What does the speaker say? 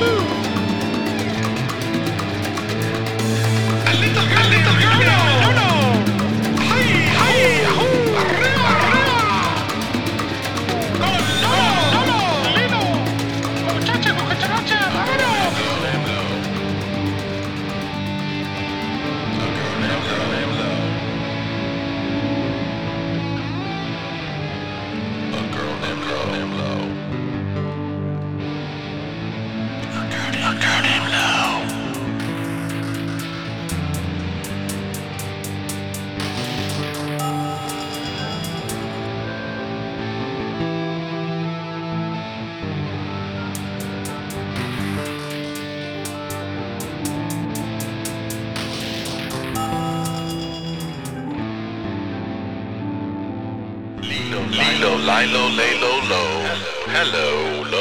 Carlito, Lilo, Lilo, Lilo, Low. Hello, low.